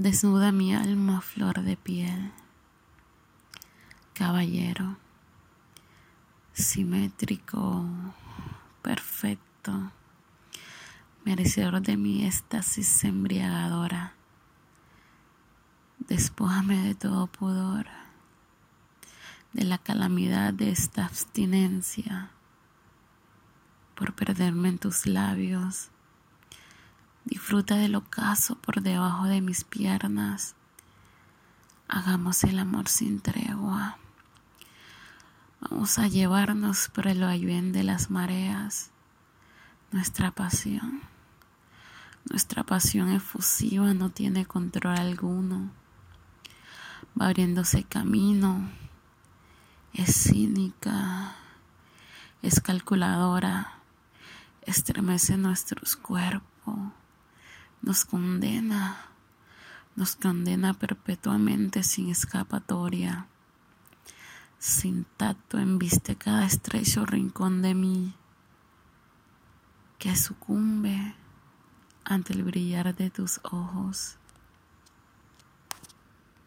Desnuda mi alma flor de piel, caballero, simétrico, perfecto, merecedor de mi éxtasis embriagadora. Despójame de todo pudor, de la calamidad de esta abstinencia, por perderme en tus labios Disfruta del ocaso por debajo de mis piernas. Hagamos el amor sin tregua. Vamos a llevarnos por el vaivén de las mareas. Nuestra pasión. Nuestra pasión efusiva no tiene control alguno. Va abriéndose camino. Es cínica. Es calculadora. Estremece nuestros cuerpos nos condena, nos condena perpetuamente sin escapatoria. Sin tacto embiste cada estrecho rincón de mí que sucumbe ante el brillar de tus ojos.